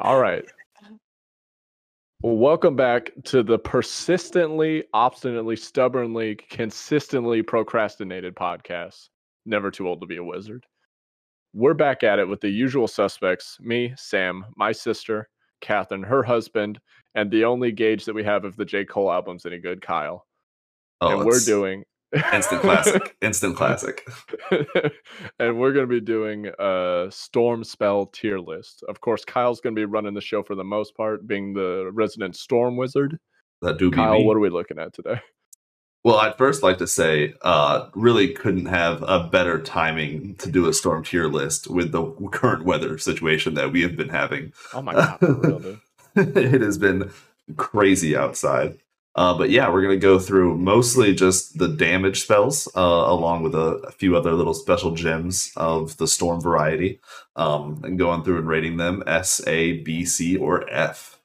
All right. Well, welcome back to the persistently, obstinately, stubbornly, consistently procrastinated podcast. Never too old to be a wizard. We're back at it with the usual suspects me, Sam, my sister, Catherine, her husband, and the only gauge that we have if the J. Cole album's any good, Kyle. Oh, and we're doing instant classic. Instant classic. and we're going to be doing a storm spell tier list. Of course, Kyle's going to be running the show for the most part, being the resident storm wizard. That do be Kyle, what are we looking at today? Well, I'd first like to say, uh, really couldn't have a better timing to do a storm tier list with the current weather situation that we have been having. Oh my god, for real, dude. it has been crazy outside. Uh, but yeah, we're going to go through mostly just the damage spells, uh, along with a, a few other little special gems of the storm variety, um, and going through and rating them S, A, B, C, or F.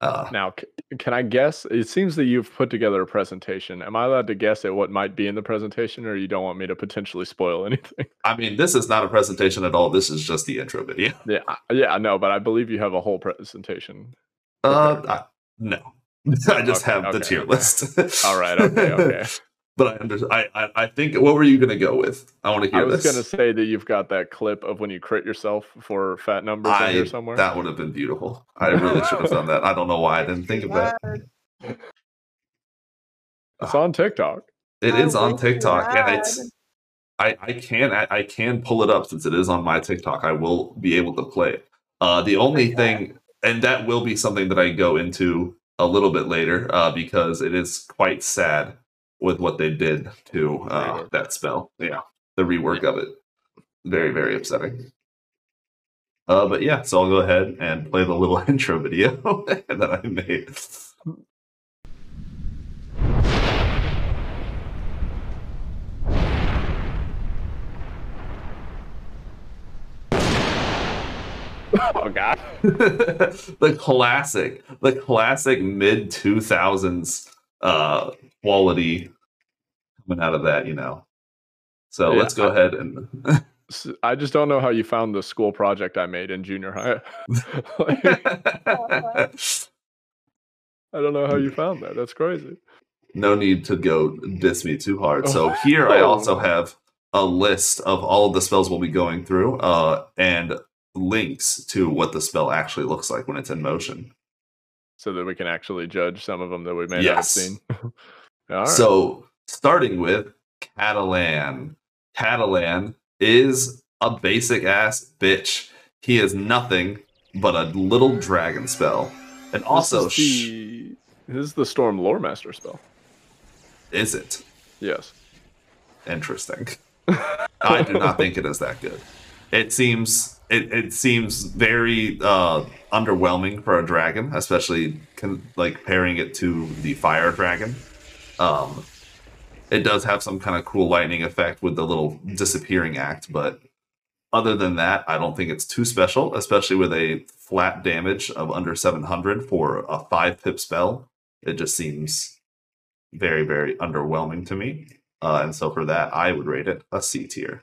Uh, Now, c- can I guess? It seems that you've put together a presentation. Am I allowed to guess at what might be in the presentation, or you don't want me to potentially spoil anything? I mean, this is not a presentation at all. This is just the intro video. Yeah, yeah, no, but I believe you have a whole presentation. Uh, I, no, I just Okay, have the okay, tier okay. list. All right, okay, okay. but I under, I, I, I think. What were you gonna go with? I want to hear. I hear was this. gonna say that you've got that clip of when you crit yourself for fat numbers I, here somewhere. that would have been beautiful. I really should have done that. I don't know why I didn't think of that. It's on TikTok. It is on TikTok, and it's. I, I can I, I can pull it up since it is on my TikTok. I will be able to play it. Uh, the only thing, and that will be something that I go into a little bit later, uh, because it is quite sad with what they did to uh, that spell. Yeah, the rework of it, very very upsetting. Uh, but yeah, so I'll go ahead and play the little intro video that I made. Oh god. the classic, the classic mid two thousands uh quality coming out of that, you know. So Yeah, let's go I- ahead and I just don't know how you found the school project I made in junior high. Like, I don't know how you found that. That's crazy. no need to go diss me too hard. So here I Oh. also have a list of all of the spells we'll be going through, uh, and links to what the spell actually looks like when it's in motion. So that we can actually judge some of them that we may not have seen. All right. So starting with Catalan. Catalan is a basic ass bitch. He is nothing but a little dragon spell. And also, this is, the, this is the Storm Lore Master spell. is it Yes. interesting? I do not think it is that good. It seems it, it seems very uh, underwhelming for a dragon, especially con- like pairing it to the fire dragon. Um, it does have some kind of cool lightning effect with the little disappearing act, but other than that, I don't think it's too special, especially with a flat damage of under 700 for a five pip spell. It just seems very, very underwhelming to me. Uh, and so for that, I would rate it a C tier.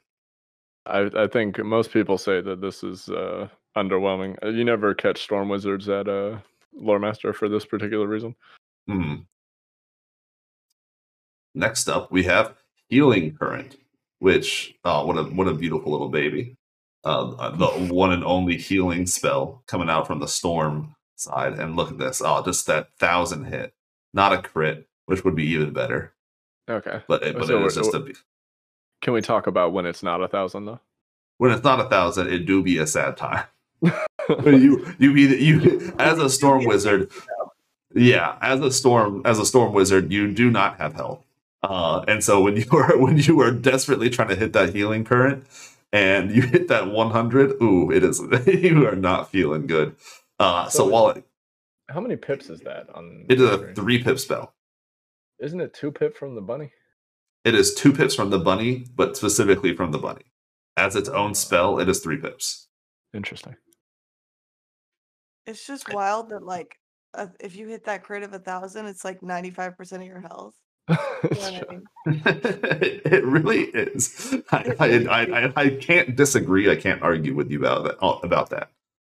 I, I think most people say that this is uh, underwhelming. Uh, You never catch Storm Wizards at uh, Lore Master for this particular reason. Hmm. Next up, we have Healing Current, which oh, what a what a beautiful little baby. Uh, the one and only healing spell coming out from the storm side. And look at this. Oh, just that thousand hit. Not a crit, which would be even better. Okay. But it, but So it we're- just a Can we talk about when it's not a thousand though? when it's not a thousand, it do be a sad time. you you be you as a storm wizard. Yeah, as a storm as a storm wizard, you do not have health. Uh, and so when you are when you are desperately trying to hit that healing current and you hit that 100, ooh, it is you are not feeling good. Uh, so So- while it, How many pips is that on? it is a three pip spell, Isn't it two pip from the bunny? It is two pips from the bunny, but specifically from the bunny. As its own spell, it is three pips. Interesting. It's just wild that like uh, if you hit that crit of a thousand, it's like ninety five percent of your health. You know what I mean? it really is. I, I, I, I, I can't disagree. I can't argue with you about that. About that.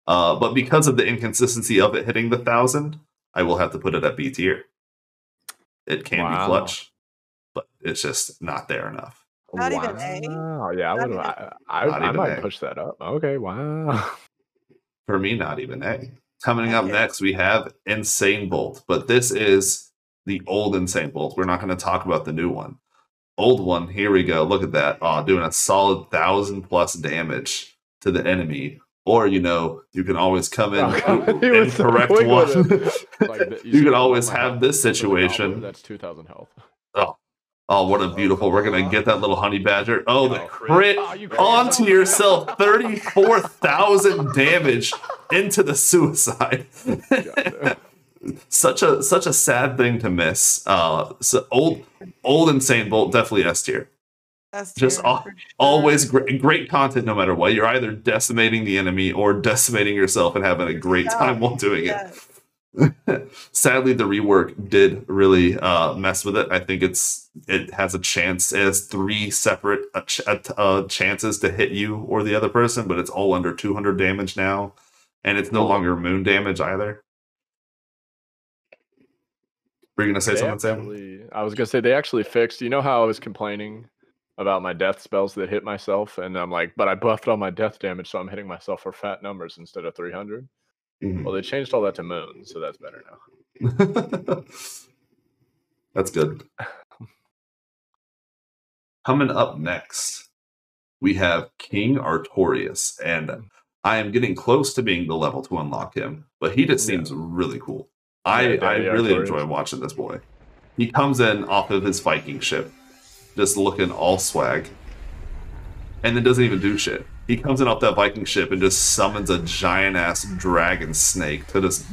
Uh, but because of the inconsistency of it hitting the thousand, I will have to put it at B tier. It can Wow. be clutch, but it's just not there enough. Not even A? Wow. Yeah, I would. even- I, I, I might A. push that up. Okay. Wow. For me, not even A. Coming up next, we have Insane Bolt, but this is the old Insane Bolt. We're not going to talk about the new one. Old one, here we go. Look at that. Oh, doing a solid thousand plus damage to the enemy. Or, you know, you can always come in Oh, he was so one. Like, the- you see can always have this with the gobbler? situation. That's two thousand health. Oh, what a beautiful. We're going to get that little honey badger. Oh, the Oh, crit Oh, you crit. onto yourself 34,000 damage into the suicide. Such a such a sad thing to miss. Uh so old old insane bolt definitely S tier. Just tier, al- for sure. Always great great content no matter what. You're either decimating the enemy or decimating yourself and having a great Yeah, time while doing it. Sadly, the rework did really uh, mess with it. I think it's it has a chance. It has three separate uh, ch- uh, uh, chances to hit you or the other person, but it's all under 200 damage now, and it's no longer moon damage either. Were you gonna say They something, Sam? I was gonna say they actually fixed. You know how I was complaining about my death spells that hit myself, and I'm like, but I buffed all my death damage, so I'm hitting myself for fat numbers instead of 300. Mhm. Well, they changed all that to moon, so that's better now. That's good. Coming up next, we have King Artorias, and I am getting close to being the level to unlock him, but he just Yeah. seems really cool. I, Yeah, I really Artorias. enjoy watching this boy. He comes in off of his Viking ship, just looking all swag, and then doesn't even do shit. He comes in off that Viking ship and just summons a giant ass dragon snake to just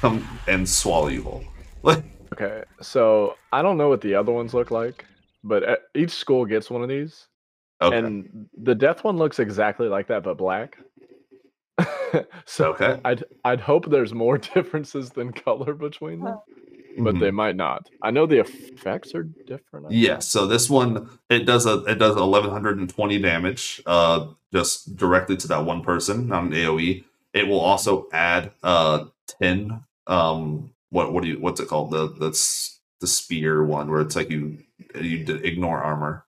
come and swallow you whole. Like, Okay, so I don't know what the other ones look like, but uh, each school gets one of these, okay. and the death one looks exactly like that, but black. so Okay. I'd I'd hope there's more differences than color between them, but Mhm. they might not. I know the effects are different. I Yeah, think. so this one it does a it does eleven hundred and twenty damage, uh, just directly to that one person, not an AOE. It will also add uh ten um what what do you what's it called the that's the spear one where it's like you you ignore armor.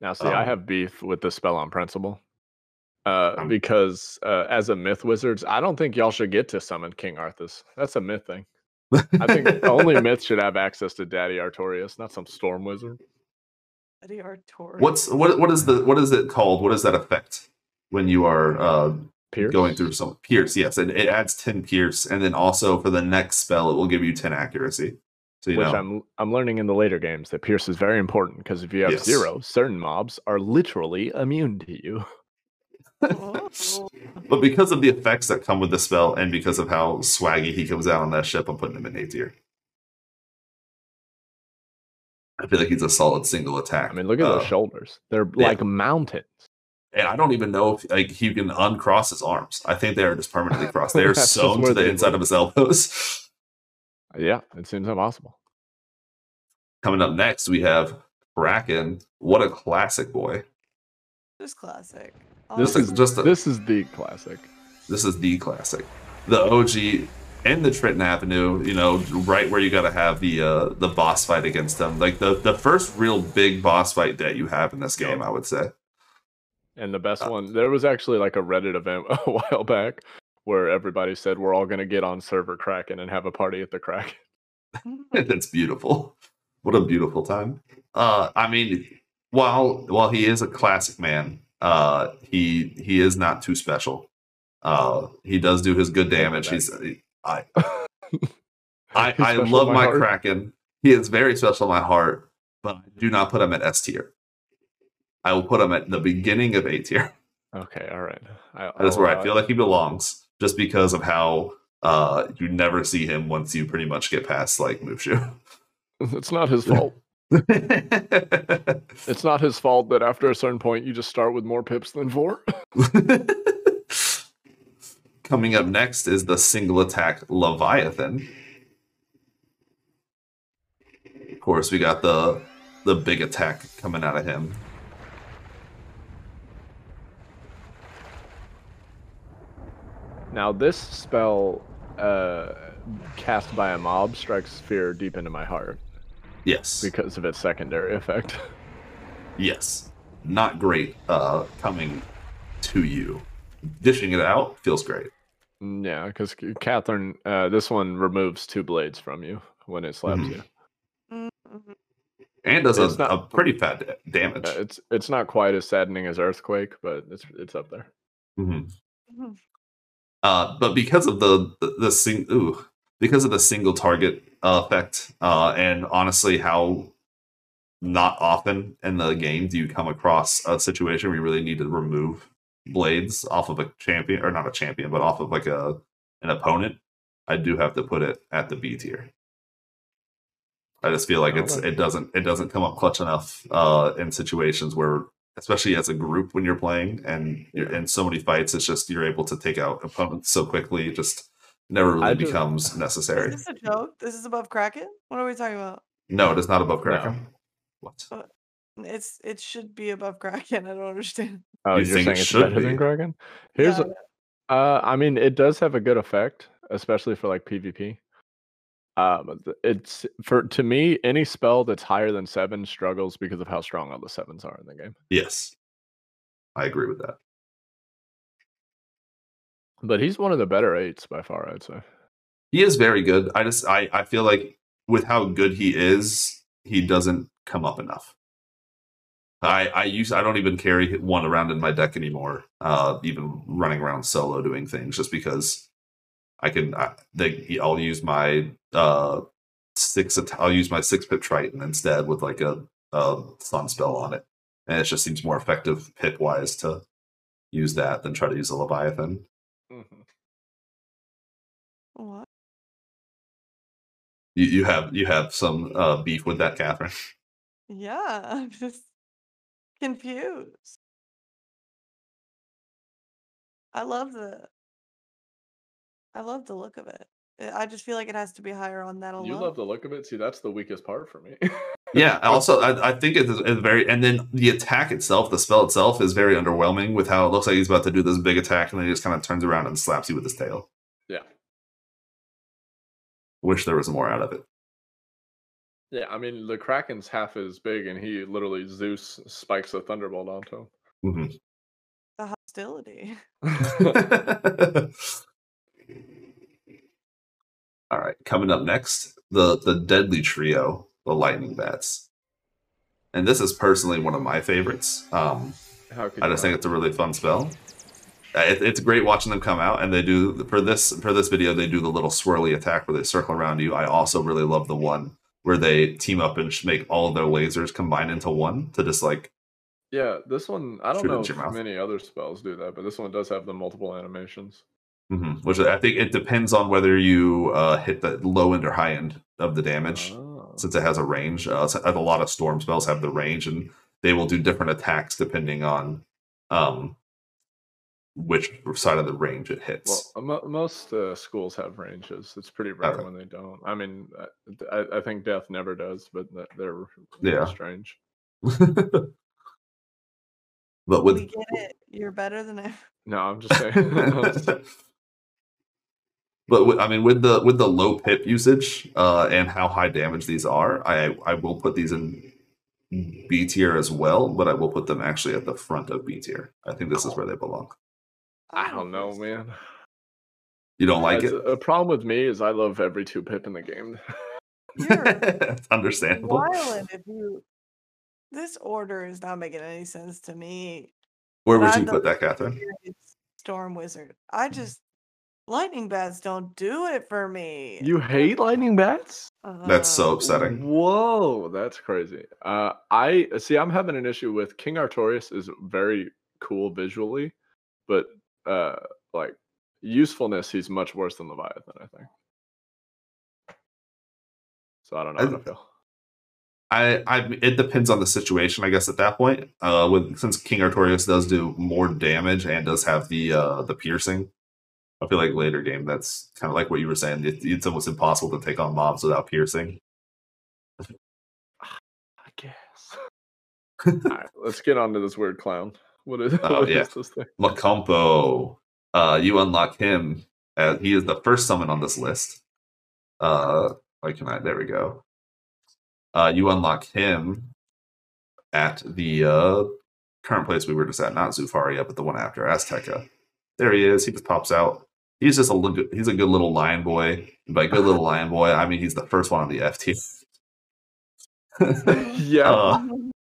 Now, see, I Um, have beef with the spell on principle. Uh, Um, because uh, as a myth wizards, I don't think y'all should get to summon King Arthas. That's a myth thing. I think only myth should have access to Daddy Artorias, not some storm wizard. Eddie Artorias. What's what what is the what is it called? What is that effect when you are uh Pierce? going through some pierce? Yes, it, it adds ten pierce, and then also for the next spell it will give you ten accuracy. So you Which know. I'm I'm learning in the later games that Pierce is very important because if you have Yes. zero, certain mobs are literally immune to you. But because of the effects that come with the spell and because of how swaggy he comes out on that ship, I'm putting him in A tier. I feel like he's a solid single attack. I mean, look at Uh, those shoulders; they're yeah. like mountains. And I don't even know if like he can uncross his arms. I think they are just permanently crossed. They are sewn to the inside go. of his elbows. Yeah, it seems impossible. Coming up next, we have Kraken. What a classic boy! Just classic. This is just a, This is the classic. this is the classic, the OG and the Triton Avenue. You know, right where you got to have the uh, the boss fight against them, like the the first real big boss fight that you have in this game. I would say. And the best Uh, one, there was actually like a Reddit event a while back where everybody said we're all gonna get on server Kraken and have a party at the Kraken. That's beautiful. What a beautiful time. Uh, I mean, while while he is a classic man, uh, he he is not too special. Uh, he does do his good damage. He's I I, I love my heart. Kraken. He is very special in my heart, but I do not put him at S tier. I will put him at the beginning of A tier. Okay, all right. I, That's where I feel it. like he belongs, just because of how uh, you never see him once you pretty much get past like Mooshu. it's not his fault. It's not his fault that after a certain point you just start with more pips than four. Coming up next is the single attack Leviathan. Of course, we got the the big attack coming out of him. Now this spell uh, cast by a mob strikes fear deep into my heart Yes. because of its secondary effect. Yes. Not great uh, coming to you. Dishing it out feels great. Yeah, because Catherine, uh, this one removes two blades from you when it slaps Mhm. you. And does It's a, not- a pretty fat da- damage. Uh, it's it's not quite as saddening as Earthquake, but it's it's up there. Mhm. Mhm. Uh, but because of the the, the sing- ooh, because of the single target uh, effect, uh, and honestly, how not often in the game do you come across a situation where you really need to remove blades off of a champion, or not a champion, but off of like a an opponent. I do have to put it at the B tier. I just feel like Oh, it's it doesn't it doesn't come up clutch enough uh, in situations where, especially as a group when you're playing and you're in so many fights, it's just you're able to take out opponents so quickly. Just never really I just- becomes necessary. Is this a joke? This is above Kraken? What are we talking about? No, it is not above No. Kraken. What? It's it should be above Kraken. I don't understand. Oh, You you are think it saying it's should better than? Kraken? Here's, Yeah, uh, I mean, it does have a good effect, especially for like PvP. Um, it's for to me, any spell that's higher than seven struggles because of how strong all the sevens are in the game. Yes, I agree with that. But he's one of the better eights by far, I'd say. He is very good. I just I I feel like with how good he is, he doesn't come up enough. I I use I don't even carry one around in my deck anymore. Uh, even running around solo doing things just because I can. I, they, I'll use my uh six. I'll use my six pip Triton instead with like a a sun spell on it, and it just seems more effective pip wise to use that than try to use a Leviathan. What? You you have you have some uh, beef with that, Catherine. Yeah, I'm just confused. I love the I love the look of it. I- I just feel like it has to be higher on that alone. You love the look of it. See, that's the weakest part for me. Yeah. Also, I, I think it's, it's very, and then the attack itself, the spell itself, is very underwhelming with how it looks like he's about to do this big attack, and then he just kind of turns around and slaps you with his tail. Yeah. Wish there was more out of it. yeah, I mean, the Kraken's half as big, and he literally Zeus spikes a thunderbolt onto Mhm. the hostility. All right, coming up next, the the deadly trio, the lightning bats, and this is personally one of my favorites. Um, I just think it's a really fun spell. Uh, It, it's great watching them come out, and they do for this for this video. They do the little swirly attack where they circle around you. I also really love the one where they team up and make all their lasers combine into one to just like Yeah, this one I don't know if many other spells do that, but this one does have the multiple animations. Mhm, which I think it depends on whether you uh, hit the low end or high end of the damage. Oh. since it has a range. Uh, a lot of storm spells have the range, and they will do different attacks depending on um, which side of the range it hits. Well, mo- most uh, schools have ranges. It's pretty rare Okay. when they don't. I mean, I, I- I think Death never does, but they're really Yeah. strange. but we get it. You're better than ever. No, I'm just saying. but with, I mean, with the with the low pip usage uh, and how high damage these are, I I will put these in B tier as well, but I will put them actually at the front of B tier. I think this is where they belong. I don't know, man. You don't like That's- it? A problem with me is I love every two pip in the game. You're It's understandable. violent if you. This order is not making any sense to me. Where would you put that, Catherine? Storm wizard. I just lightning bats don't do it for me. you hate lightning bats? That's so Uh, upsetting. Whoa, that's crazy. Uh, I see. I'm having an issue with King Artorias. is very cool visually, but uh, like usefulness, he's much worse than Leviathan. I think. So I don't know I- how to feel. I, I it depends on the situation, I guess. At that point, uh, with since King Artorias does do more damage and does have the uh the piercing, I feel like later game that's kind of like what you were saying. It, it's almost impossible to take on mobs without piercing. I guess. All right, let's get on to this weird clown. What is, Oh, what is yeah. this thing? Macompo, Uh, you unlock him. As, he is the first summon on this list. Uh, why can I? There we go. Uh, you unlock him at the uh, current place we were just at, not Zafaria, but the one after Azteca. There he is. He just pops out. He's just a little, he's a good little lion boy. By good little lion boy, I mean he's the first one on the F tier. yeah.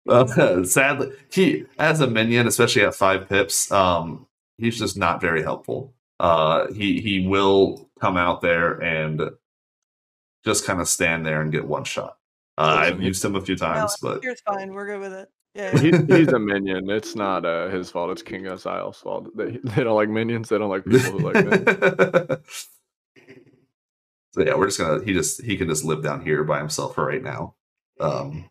Uh, uh, sadly, he as a minion, especially at five pips, um, he's just not very helpful. Uh, he he will come out there and just kind of stand there and get one shot. Uh, I've used him a few times, no, but here's fine. We're good with it. Yeah. He, he's a minion. It's not uh, his fault. It's KingsIsle's fault. They, they don't like minions. They don't like people who like minions. so yeah, we're just gonna. He just he can just live down here by himself for right now. Um,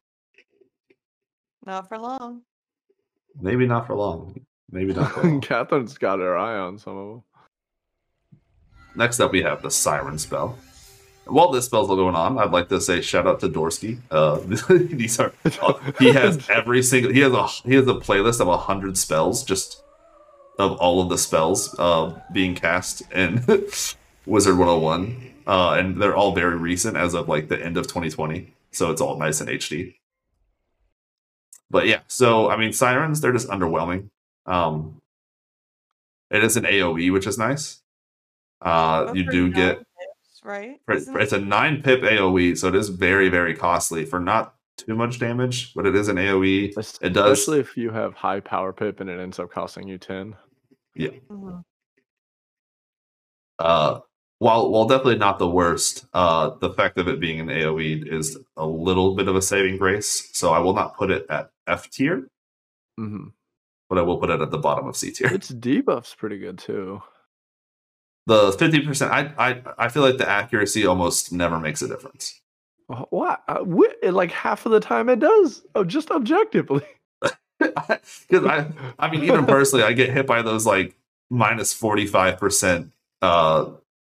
not for long. Maybe not for long. Maybe not for long. Catherine's got her eye on some of them. Next up, we have the Siren spell. While this spell's going on, I'd like to say shout out to Dorsky. Uh, these are he has every single he has a he has a playlist of a hundred spells just of all of the spells uh, being cast in Wizard 101, uh, and they're all very recent as of like the end of 2020. So it's all nice and HD. But yeah, so I mean, sirens they're just underwhelming. Um, it is an AOE, which is nice. Uh, you do get right. for- Isn't for- it's a nine pip AOE, so it is very very costly for not too much damage, but it is an AOE. It does. Especially if you have high power pip and it ends up costing you 10. Mhm. Uh, while while definitely not the worst, uh, the fact of it being an AOE is a little bit of a saving grace. So I will not put it at F tier, mm-hmm. but I will put it at the bottom of C tier. Its debuff's pretty good too. The fifty percent, I I I feel like the accuracy almost never makes a difference. Wh- What? Uh, wh- like half of the time it does. Oh, just objectively. Because I I mean, even personally, I get hit by those like minus minus forty five percent uh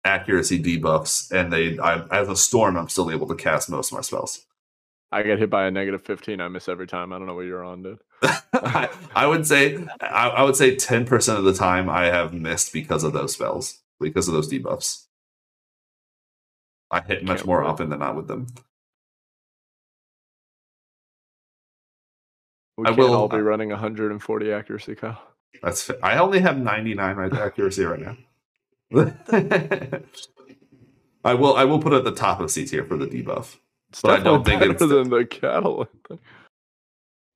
accuracy debuffs, and they I as a storm, I'm still able to cast most of my spells. I get hit by a negative 15. I miss every time. I don't know what you're on, dude. I, I would say I, I would say ten percent of the time I have missed because of those spells, because of those debuffs. I hit much more often than not with them. We I will- all be running 140 accuracy, Kyle. That's I only have ninety nine right accuracy right now. I will I will put it at the top of C tier for the debuff. It's But I don't think better it's- than the cattle.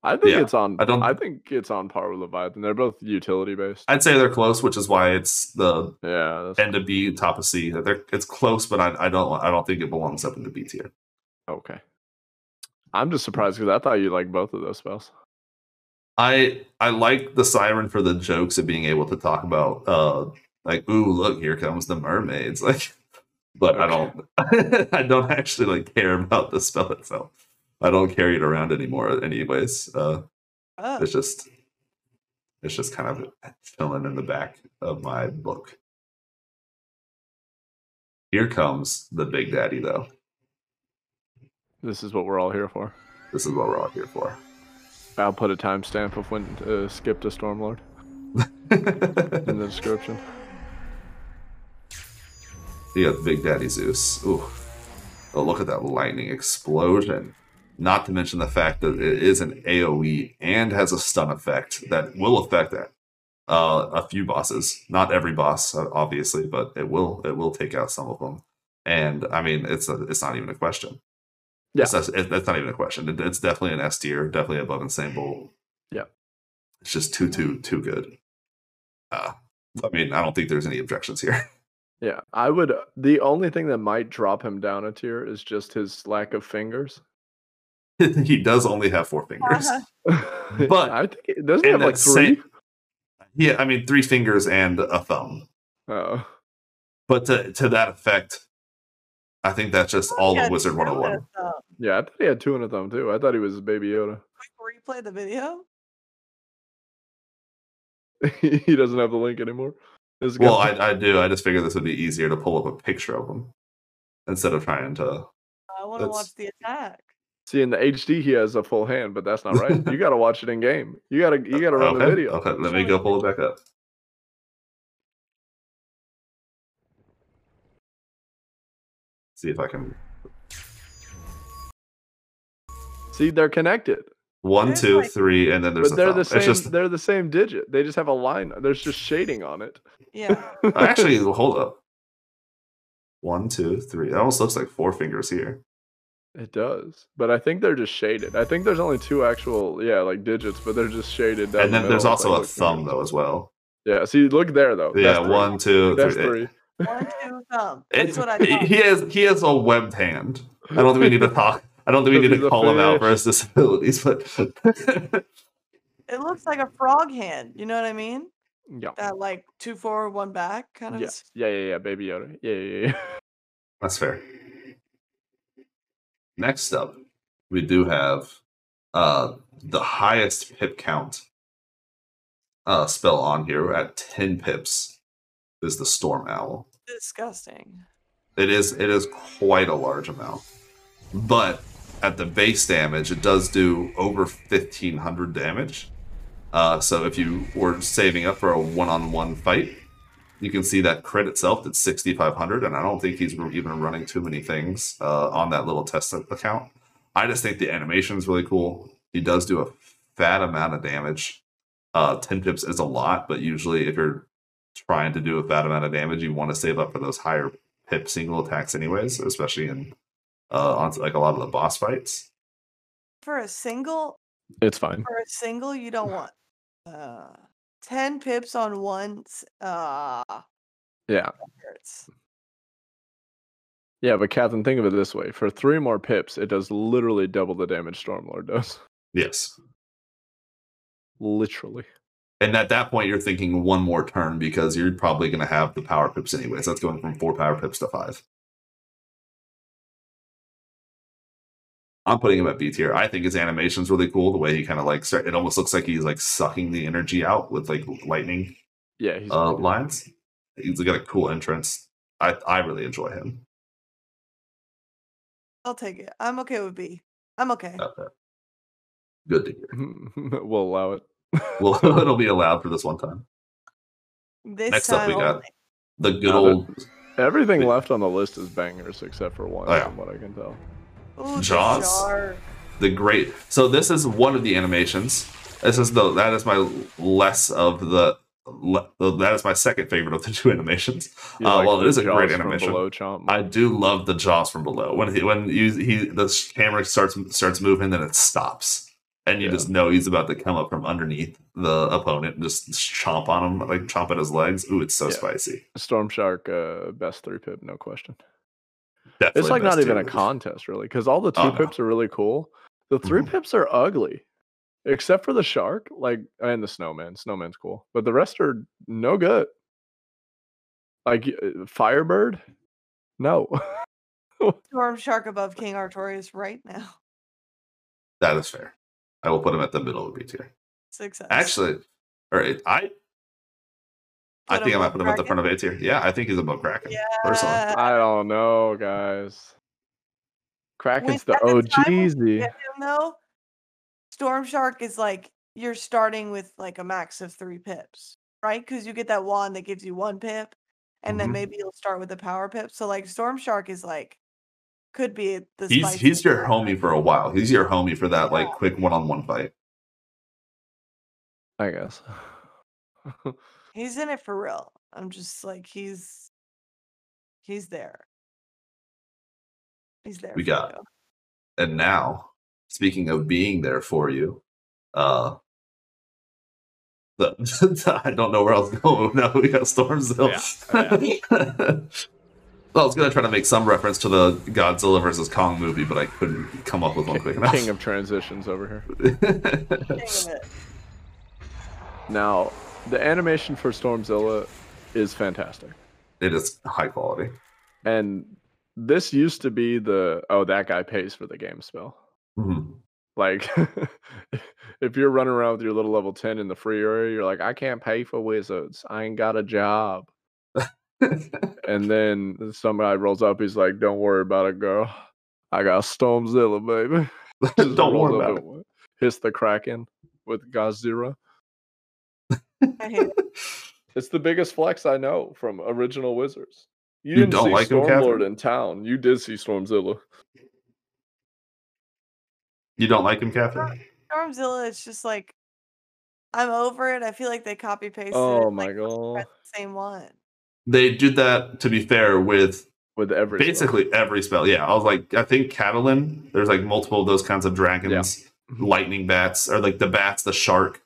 I think Yeah, it's on. I don't-. I think it's on par with Leviathan. They're both utility based. I'd say they're close, which is why it's the yeah. End of B, top of C. They're, it's close, but I, I don't I don't think it belongs up in the B tier. okay. I'm just surprised because I thought you liked both of those spells. I I like the siren for the jokes of being able to talk about uh like ooh look here comes the mermaids like but I don't I don't actually like care about the spell itself. I don't carry it around anymore anyways. Uh Oh, it's just it's just kind of chilling in the back of my book. Here comes the big daddy though. This is what we're all here for. This is what we're all here for. I'll put a timestamp of when uh, skip to Stormlord in the description. You got Big Daddy Zeus. Ooh. Oh, look at that lightning explosion. Not to mention the fact that it is an AoE and has a stun effect that will affect that. Uh, a few bosses, not every boss, uh, obviously, but it will it will take out some of them. And I mean, it's a, it's not even a question. Yeah. It's, that's that's not even a question. It, it's definitely an S tier, definitely above Insane Bolt. Yeah. it's just too too too good. Uh, I mean, I don't think there's any objections here. Yeah, I would. The only thing that might drop him down a tier is just his lack of fingers. he does only have four fingers. But- I think it doesn't have like three. same- Yeah, I mean three fingers and a thumb. Oh, But to to that effect, I think that's just all Yeah, of Wizard two 101. with, uh, yeah. I thought he had two in a thumb too. I thought he was Baby Yoda. Quick replay the video. he doesn't have the link anymore. This Well, I, I do. I just figured this would be easier to pull up a picture of him instead of trying to. I want to watch the attack. See, in the HD, he has a full hand, but that's not right. you got to watch it in game. You got to you got to run okay, the video. Okay, let me go pull it back up. See if I can. See, they're connected. One, two, like... three, and then there's. But they're thumb. the same. Just... They're the same digit. They just have a line. There's just shading on it. Yeah. Actually, hold up. One, two, three. That almost looks like four fingers here. It does, but I think they're just shaded. I think there's only two actual, yeah, like digits, but they're just shaded. Down and the then there's also like a thumb fingers. though as well. Yeah, see, look there though. Yeah, That's one, two, That's three. three. One, two, thumb. It- That's what I he- thought. he has he has a webbed hand. I don't think we need to talk. I don't think we need to he's a call him out for his disabilities, but It looks like a frog hand. You know what I mean? Yeah. That like two forward, one back kind of. Yeah. Yeah, yeah, yeah, baby Yoda. Yeah, yeah, yeah. that's fair. Next up, we do have uh the highest pip count uh spell on here at 10 pips is the storm owl. Disgusting. It is it is quite a large amount. But at the base damage, it does do over fifteen hundred damage. Uh, so if you were saving up for a one-on-one fight, you can see that crit itself at sixty five hundred, and I don't think he's even running too many things uh, on that little test account. I just think the animation is really cool. He does do a fat amount of damage. Uh, ten pips is a lot, but usually if you're trying to do a fat amount of damage, you want to save up for those higher pip single attacks anyways, especially in uh on like a lot of the boss fights. For a single, It's fine. for a single, you don't want uh ten pips on one. s- Uh, Yeah. hurts. Yeah, but Captain, think of it this way: for three more pips, it does literally double the damage Stormlord does. Yes. Literally. And at that point you're thinking one more turn because you're probably gonna have the power pips anyways. That's going from four power pips to five. I'm putting him at B tier. I think his animation's really cool. The way he kind of like start, it almost looks like he's like sucking the energy out with like lightning Yeah, he's uh, really good. lines. He's got a cool entrance. I I really enjoy him. I'll take it. I'm okay with B. I'm okay. Okay. Good to hear. we'll allow it. Well, it'll be allowed for this one time. This next up we got- only. The good old Everything left on the list is bangers except for one, Oh, yeah. from what I can tell. Ooh, the Jaws. jar. the great. So this is one of the animations. This is the that is my less of the. le- That is my second favorite of the two animations. You Uh, like well, it the is a great jaws from animation. Below chomp. I do love the jaws from below when he when you, he the camera starts starts moving, then it stops, and you Yeah. just know he's about to come up from underneath the opponent and just chomp on him, like chomp at his legs. Ooh, it's so Yeah. spicy. Storm Shark, uh, best three pip, no question. Definitely It's like not even a contest, really, because all the two Oh, no. pips are really cool. The 3 Mhm. pips are ugly, except for the shark, like and the snowman. Snowman's cool, but the rest are no good. Like uh, Firebird, no. Storm Shark above King Artorias right now. That is fair. I will put him at the middle of B tier. Success. Actually, all right, I I think I him might above put him at the front of A tier. Yeah, I think he's above Kraken. Personally, Yeah. I don't know, guys. Kraken's the at the time when you Z. get him though, Storm Shark is like you're starting with like a max of three pips, right? Because you get that wand that gives you one pip, and then Mhm. maybe you'll start with the power pip. So like Storm Shark is like could be the he's spiciest he's your one. homie for a while. He's your homie for that like quick one on one fight. I guess. He's in it for real. I'm just like he's he's there. He's there. We for got- you. And now, speaking of being there for you, uh the, I don't know where else to go. No, we got Stormzilla. well, I was gonna try to make some reference to the Godzilla versus Kong movie, but I couldn't come up with one quick enough. King of transitions over here. King of it. Now, the animation for Stormzilla is fantastic. it is high quality. And this used to be the oh that guy pays for the game spell. Mhm. Like if you're running around with your little level 10 in the free area, you're like, I can't pay for wizards. I ain't got a job. And then some guy rolls up, he's like, Don't worry about it, girl. I got Stormzilla, baby. Don't worry about it. Hits the Kraken with Godzilla. I hate it. It's the biggest flex I know from original Wizards. You, You didn't don't see like him, Stormlord Catherine? in town. You did see Stormzilla. You don't like him, Catherine? Stormzilla, it's just like I'm over it. I feel like they copy pasted. Oh my like, god. the same one. They did that to be fair with With every spell. basically every spell. Yeah, I was like, I think Catalan. There's like multiple of those kinds of dragons, Mhm. lightning bats, or like the bats, the shark,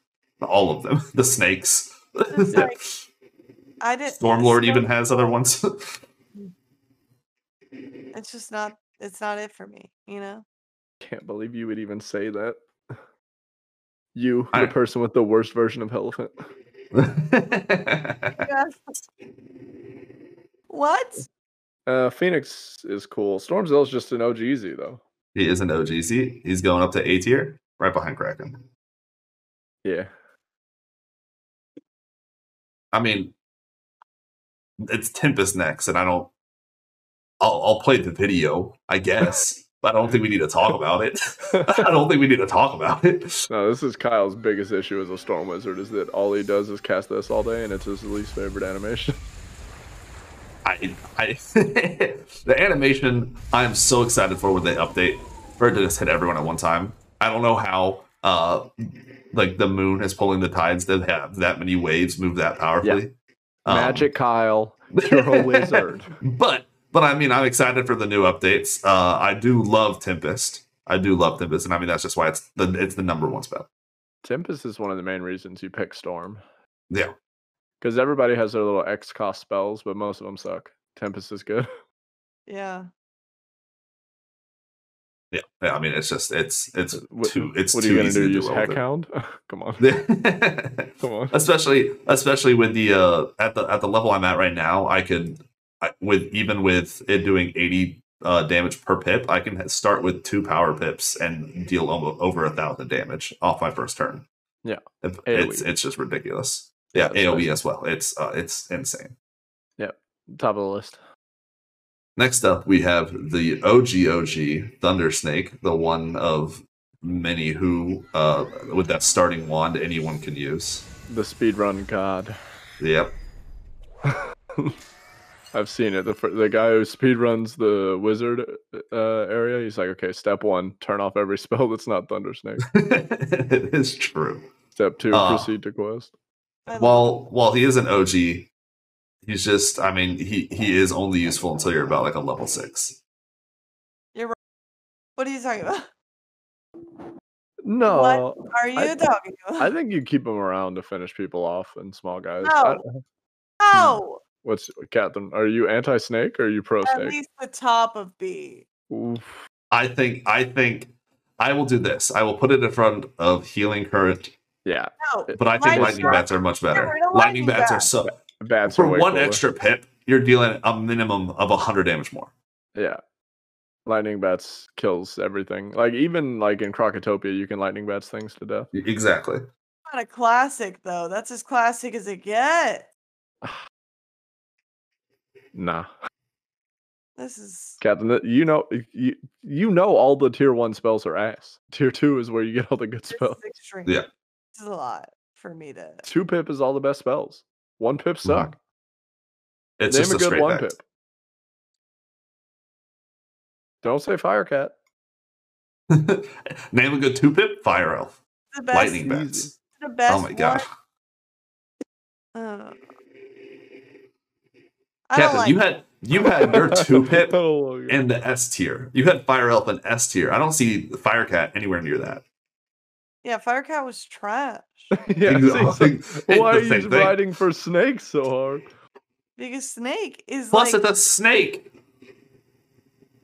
all of them, the snakes. It's Yeah. like I did. Stormlord even has other ones. It's just not. It's not it for me. You know. Can't believe you would even say that. You, I- the person with the worst version of Elephant. What? Uh, Phoenix is cool. Stormzilla's just an OGZ though. he is an OGZ. He's going up to A tier, right behind Kraken. Yeah. I mean, it's Tempest next, and I don't. I'll, I'll play the video, I guess, but I don't think we need to talk about it. I don't think we need to talk about it. No, this is Kyle's biggest issue as a Storm Wizard is that all he does is cast this all day and it's his least favorite animation. I, I the animation I'm so excited for when they update for it to just hit everyone at one time. I don't know how uh like the moon is pulling the tides to have that many waves move that powerfully. Um, Magic Kyle, you're a wizard. but but I mean I'm excited for the new updates. Uh I do love Tempest. I do love Tempest, and I mean that's just why it's the it's the number one spell. Tempest is one of the main reasons you pick Storm. Yeah. Because everybody has their little X cost spells, but most of them suck. Tempest is good. Yeah. Yeah. yeah I mean it's just it's it's What, too it's what are too you gonna easy do? to Use with Come on. Come on. especially especially with the uh at the at the level i'm at right now i could I, with even with it doing 80 uh damage per pip i can start with two power pips and deal over, over a thousand damage off my first turn Yeah. It- it's it's just ridiculous yeah that's aoe as well it's uh it's insane Yeah, Top of the list. Next up we have the og og thunder snake the one of many who uh with that starting wand anyone can use The speedrun god. yep I've seen it. The the guy who speedruns the wizard uh, area, he's like, okay, step one, turn off every spell that's not Thunder Snake. it is true Step two, Ah. proceed to quest. While while he is an OG, he's just I mean he he is only useful until you're about like a level six. it. What are you talking about? No, What Are you I- talking about? I think you keep them around to finish people off and small guys. I- No. no. what's Catherine? Are you anti-snake or are you pro-snake? At least the top of B. Oof. I think I think I will do this. I will put it in front of healing current, Yeah, No. but I think Lightning lightning bats are much better. Lightning lightning bats are so bats for one cooler. extra pip, you're dealing a minimum of hundred damage more. Yeah, lightning bats kills everything. Like even like in Krokotopia, you can lightning bats things to death. Exactly. Not a classic though. That's as classic as it gets. Nah, This is Captain, you know you you know all the tier one spells are ass. Tier two is where you get all the good this spells. is extreme. Yeah. This is a lot for me to. Two pip is all the best spells. One pip suck. It's Name just a a good one bat. pip. Don't say fire cat. Name a good two pip fire elf. The best. Lightning easy. bats. The best. Oh my god. One, uh, Captain, like. you had you had your two pip Oh, my God. in the S tier. You had Fire Elf in S tier. I don't see fire cat anywhere near that. Yeah, Firecat was trash yeah, see, so why the are you thing. riding for snakes so hard? because Snake is Plus, like it's a snake.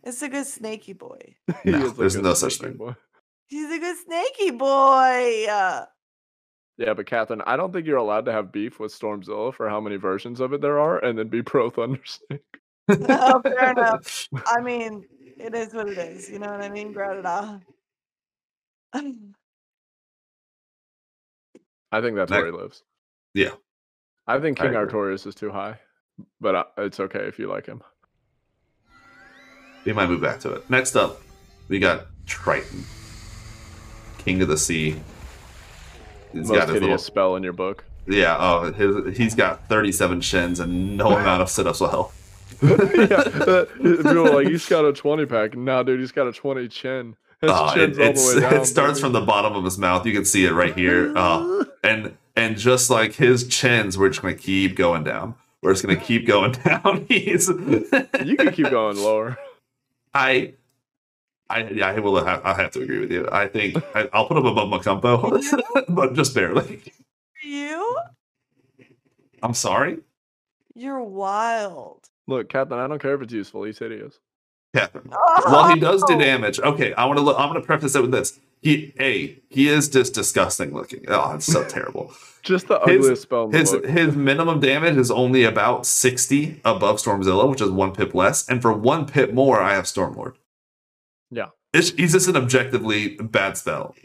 it's a good snaky boy. No, there's no such thing. boy. He's a good snaky boy. Uh, Yeah, but Catherine, I don't think you're allowed to have beef with Stormzilla for how many versions of it there are, and then be pro Thunder Snake. oh, fair enough. I mean, it is what it is. You know what I mean? Grout it out. I think that's where he lives. Yeah. I think King agree. Artorias is too high, but uh, it's okay if you like him. We might move back to it. Next up, we got Triton, King of the Sea. He's Most got his little spell in your book. yeah. Oh, his, he's got 37 shins and no amount of sit-ups will help. yeah, people like he's got a 20 pack. Nah, dude, he's got a 20 chin. His Uh, it, it's- down. it starts baby. from the bottom of his mouth. You can see it right here. Uh, and and just like his chins, we're just gonna keep going down. We're just gonna keep going down. He's You can keep going lower. I I yeah, I will have, I have to agree with you. I think I, I'll put him above Macumpo, but just barely. You? I'm sorry, You're wild. Look, Captain, I don't care if it's useful. He's hideous. Catherine. Well, he does do Oh. damage. Okay, I want to. Look, I'm going to preface it with this. He a he is just disgusting looking. Oh, it's so terrible. Just the His- spell in the His book. his minimum damage is only about 60 above Stormzilla, which is one pip less, and for one pip more, I have Stormlord. Yeah. It's, he's just an objectively bad spell.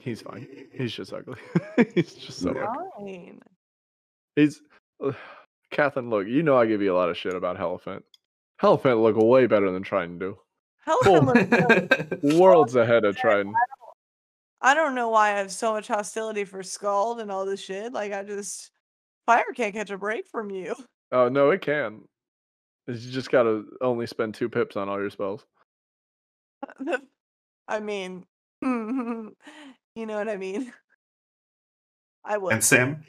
He's fine. He's just ugly. he's just so Yeah. ugly. He's uh, Catherine, look, you know I give you a lot of shit about Helephant. Helephant look way better than Triton do. Helephant looks good. Worlds ahead of Triton. I don't know why I have so much hostility for Scald and all this shit. Like I just fire can't catch a break from you. Oh no, it can. You just gotta only spend two pips on all your spells. I mean, you know what I mean. I would. and Sam,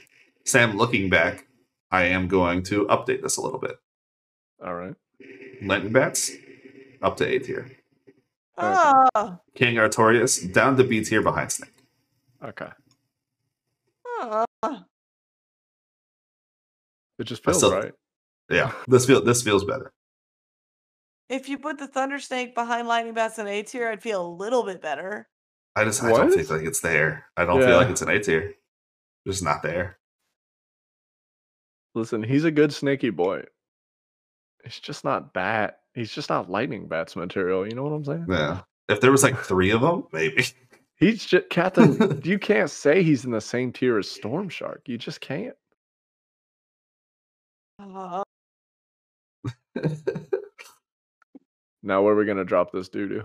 Sam, looking back, I am going to update this a little bit. All right. Lightning bats up to A tier. Ah, King Artorius down to B tier behind Snake. Okay. ah. It just feels still- right. Yeah, this feel this feels better. If you put the Thunder Snake behind Lightning Bats in A tier, I'd feel a little bit better. I just I don't think like it's there. I don't feel like it's an A tier. Just not there. Listen, he's a good snaky boy. He's just not bat. He's just not lightning bats material. You know what I'm saying? Yeah. If there was like three of them, maybe. He's just Captain. you can't say he's in the same tier as Storm Shark. You just can't. Ah, Now where are we gonna drop this doo doo?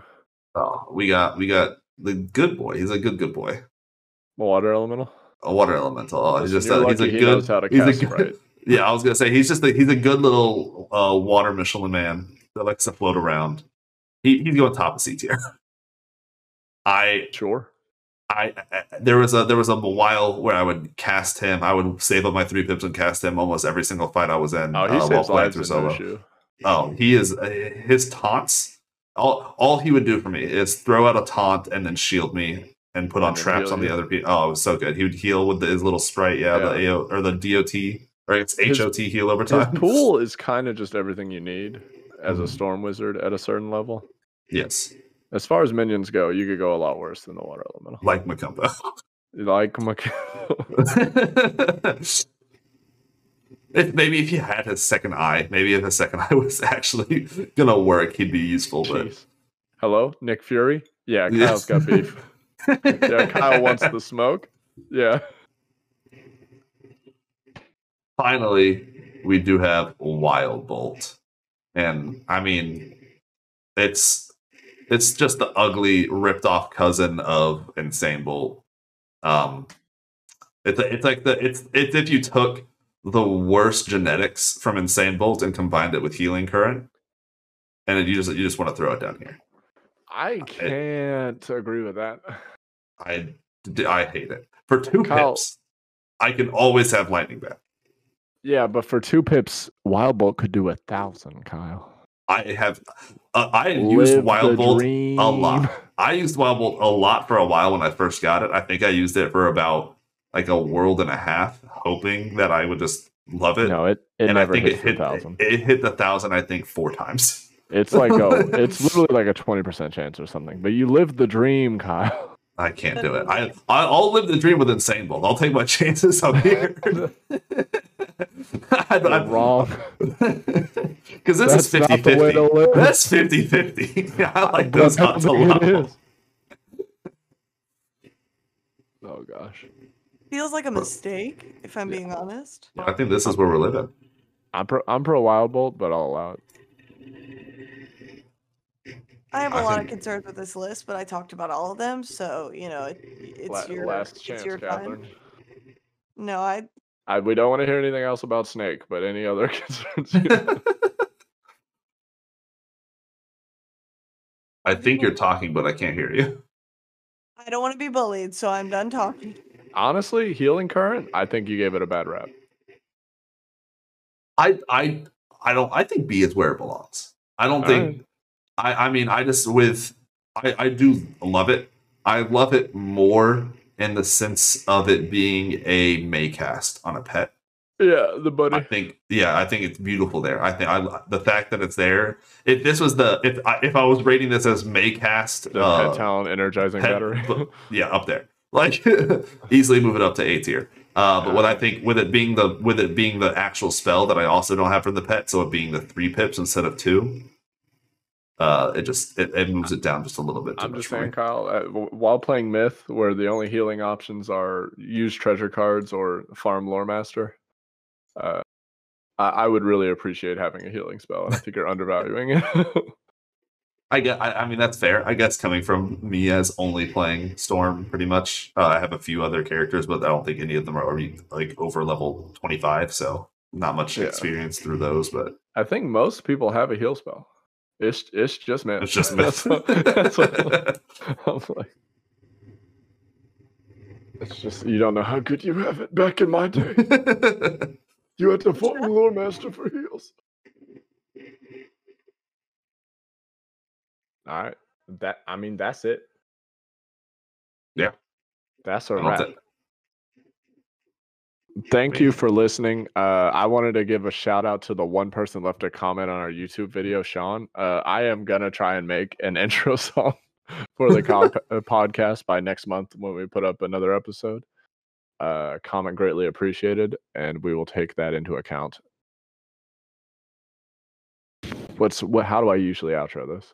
oh, we got we got the good boy. He's a good good boy. A water elemental. A water elemental. Oh, he's just you're a, he's a lucky he good. knows how to he's a good, right. Yeah, I was gonna say he's just a, he's a good little uh, water Michelin man that likes to float around. He he's going top of C tier. I Sure. I, I there was a there was a while where I would cast him. I would save up my three pips and cast him almost every single fight I was in. Oh, he uh, saves lives in solo. Mooshu. Oh, he is uh, his taunts. All all he would do for me is throw out a taunt and then shield me and put on And traps on the you. other people. Oh, it was so good. He would heal with the, his little sprite. Yeah, the Yeah. AO or the DOT or it's HOT heal over His time. pool is kind of just everything you need as a Mhm. storm wizard at a certain level. Yes, As far as minions go, you could go a lot worse than the water elemental. like Macumba. Like if maybe if he had his second eye, maybe if his second eye was actually gonna work, he'd be useful. But Hello, Nick Fury. Yeah, Yeah. Kyle's got beef. Yeah, Kyle wants the smoke. Yeah. Finally, we do have Wild Bolt, and I mean, it's it's just the ugly, ripped off cousin of Insane Bolt. Um, it's it's like the it's it's if you took the worst genetics from Insane Bolt and combined it with Healing Current, and then you just you just want to throw it down here. I can't agree with that. I I hate it for two Kyle- pips. I can always have Lightning Bat. Yeah, but for two pips, Wild Bolt could do a thousand, Kyle. I have uh, I used Live Wild Bolt dream. a lot. I used Wild Bolt a lot for a while when I first got it. I think I used it for about like a world and a half, hoping that I would just love it. No, it, it and I think hits it the hit thousand. it hit the thousand. I think four times. It's like oh, it's literally like a twenty percent chance or something. But you lived the dream, Kyle. I can't do it. I I- I'll live the dream with Insane Bolt. I'll take my chances up here. I'd- You're I'd- wrong. Because this That's is not 50 the way to 50. That's 50 50. I like But those I odds a lot. it is. Oh gosh. feels like a mistake, if I'm being honest. I think this is where we're living. I'm pro I'm pro Wild Bolt, but I'll allow it. I have a I lot think- of concerns with this list, but I talked about all of them, so you know it, it's La- your last it's chance, your Catherine. time. No, I I, we don't want to hear anything else about Snake, but any other concerns? you? I think you're talking, but I can't hear you. I don't want to be bullied, so I'm done talking. Honestly, healing current, I think you gave it a bad rap. I I I don't. I think B is where it belongs. I don't All think. right. I I mean, I just with. I I do love it. I love it more in the sense of it being a Maycast on a pet. Yeah, the buddy. I think, yeah, I think it's beautiful there. I think I the fact that it's there. If this was the if I, if I was rating this as Maycast, uh, pet talent energizing pet- battery. but- yeah, up there, like easily move it up to A tier. Uh, but what I think with it being the with it being the actual spell that I also don't have from the pet, so it being the three pips instead of two, uh, it just it, it moves it down just a little bit. Too I'm just saying, Kyle, uh, w- while playing Myth, where the only healing options are use treasure cards or farm lore master, uh, I, I would really appreciate having a healing spell, and I think you're undervaluing it. I get. I, I mean, that's fair. I guess coming from me as only playing Storm, pretty much. Uh, I have a few other characters, but I don't think any of them are already like over level twenty five. So not much Yeah. experience through those. But I think most people have a heal spell. It's it's just Myth. it's just That's myth. what- that's what I'm like. It's just you don't know how good you have it. Back in my day, you had to farm lore master for heals. All right, that I mean that's it. Yeah. that's a I don't wrap. thi- Thank you for listening. Uh, I wanted to give a shout out to the one person left a comment on our YouTube video, Sean. Uh, I am gonna try and make an intro song for the co- uh, podcast by next month when we put up another episode. Uh, comment greatly appreciated, and we will take that into account. What's what? How do I usually outro this?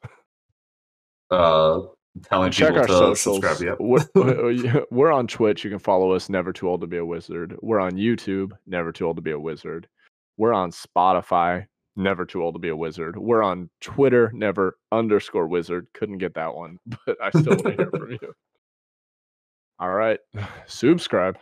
uh, telling Check people our to socials. subscribe. Yep. We're, we're- uh, we're on Twitch. You can follow us. Never too old to be a wizard. We're on YouTube. Never too old to be a wizard. We're on Spotify. Never too old to be a wizard. We're on Twitter. Never underscore wizard. Couldn't get that one, but I still want to hear from you. All right, subscribe.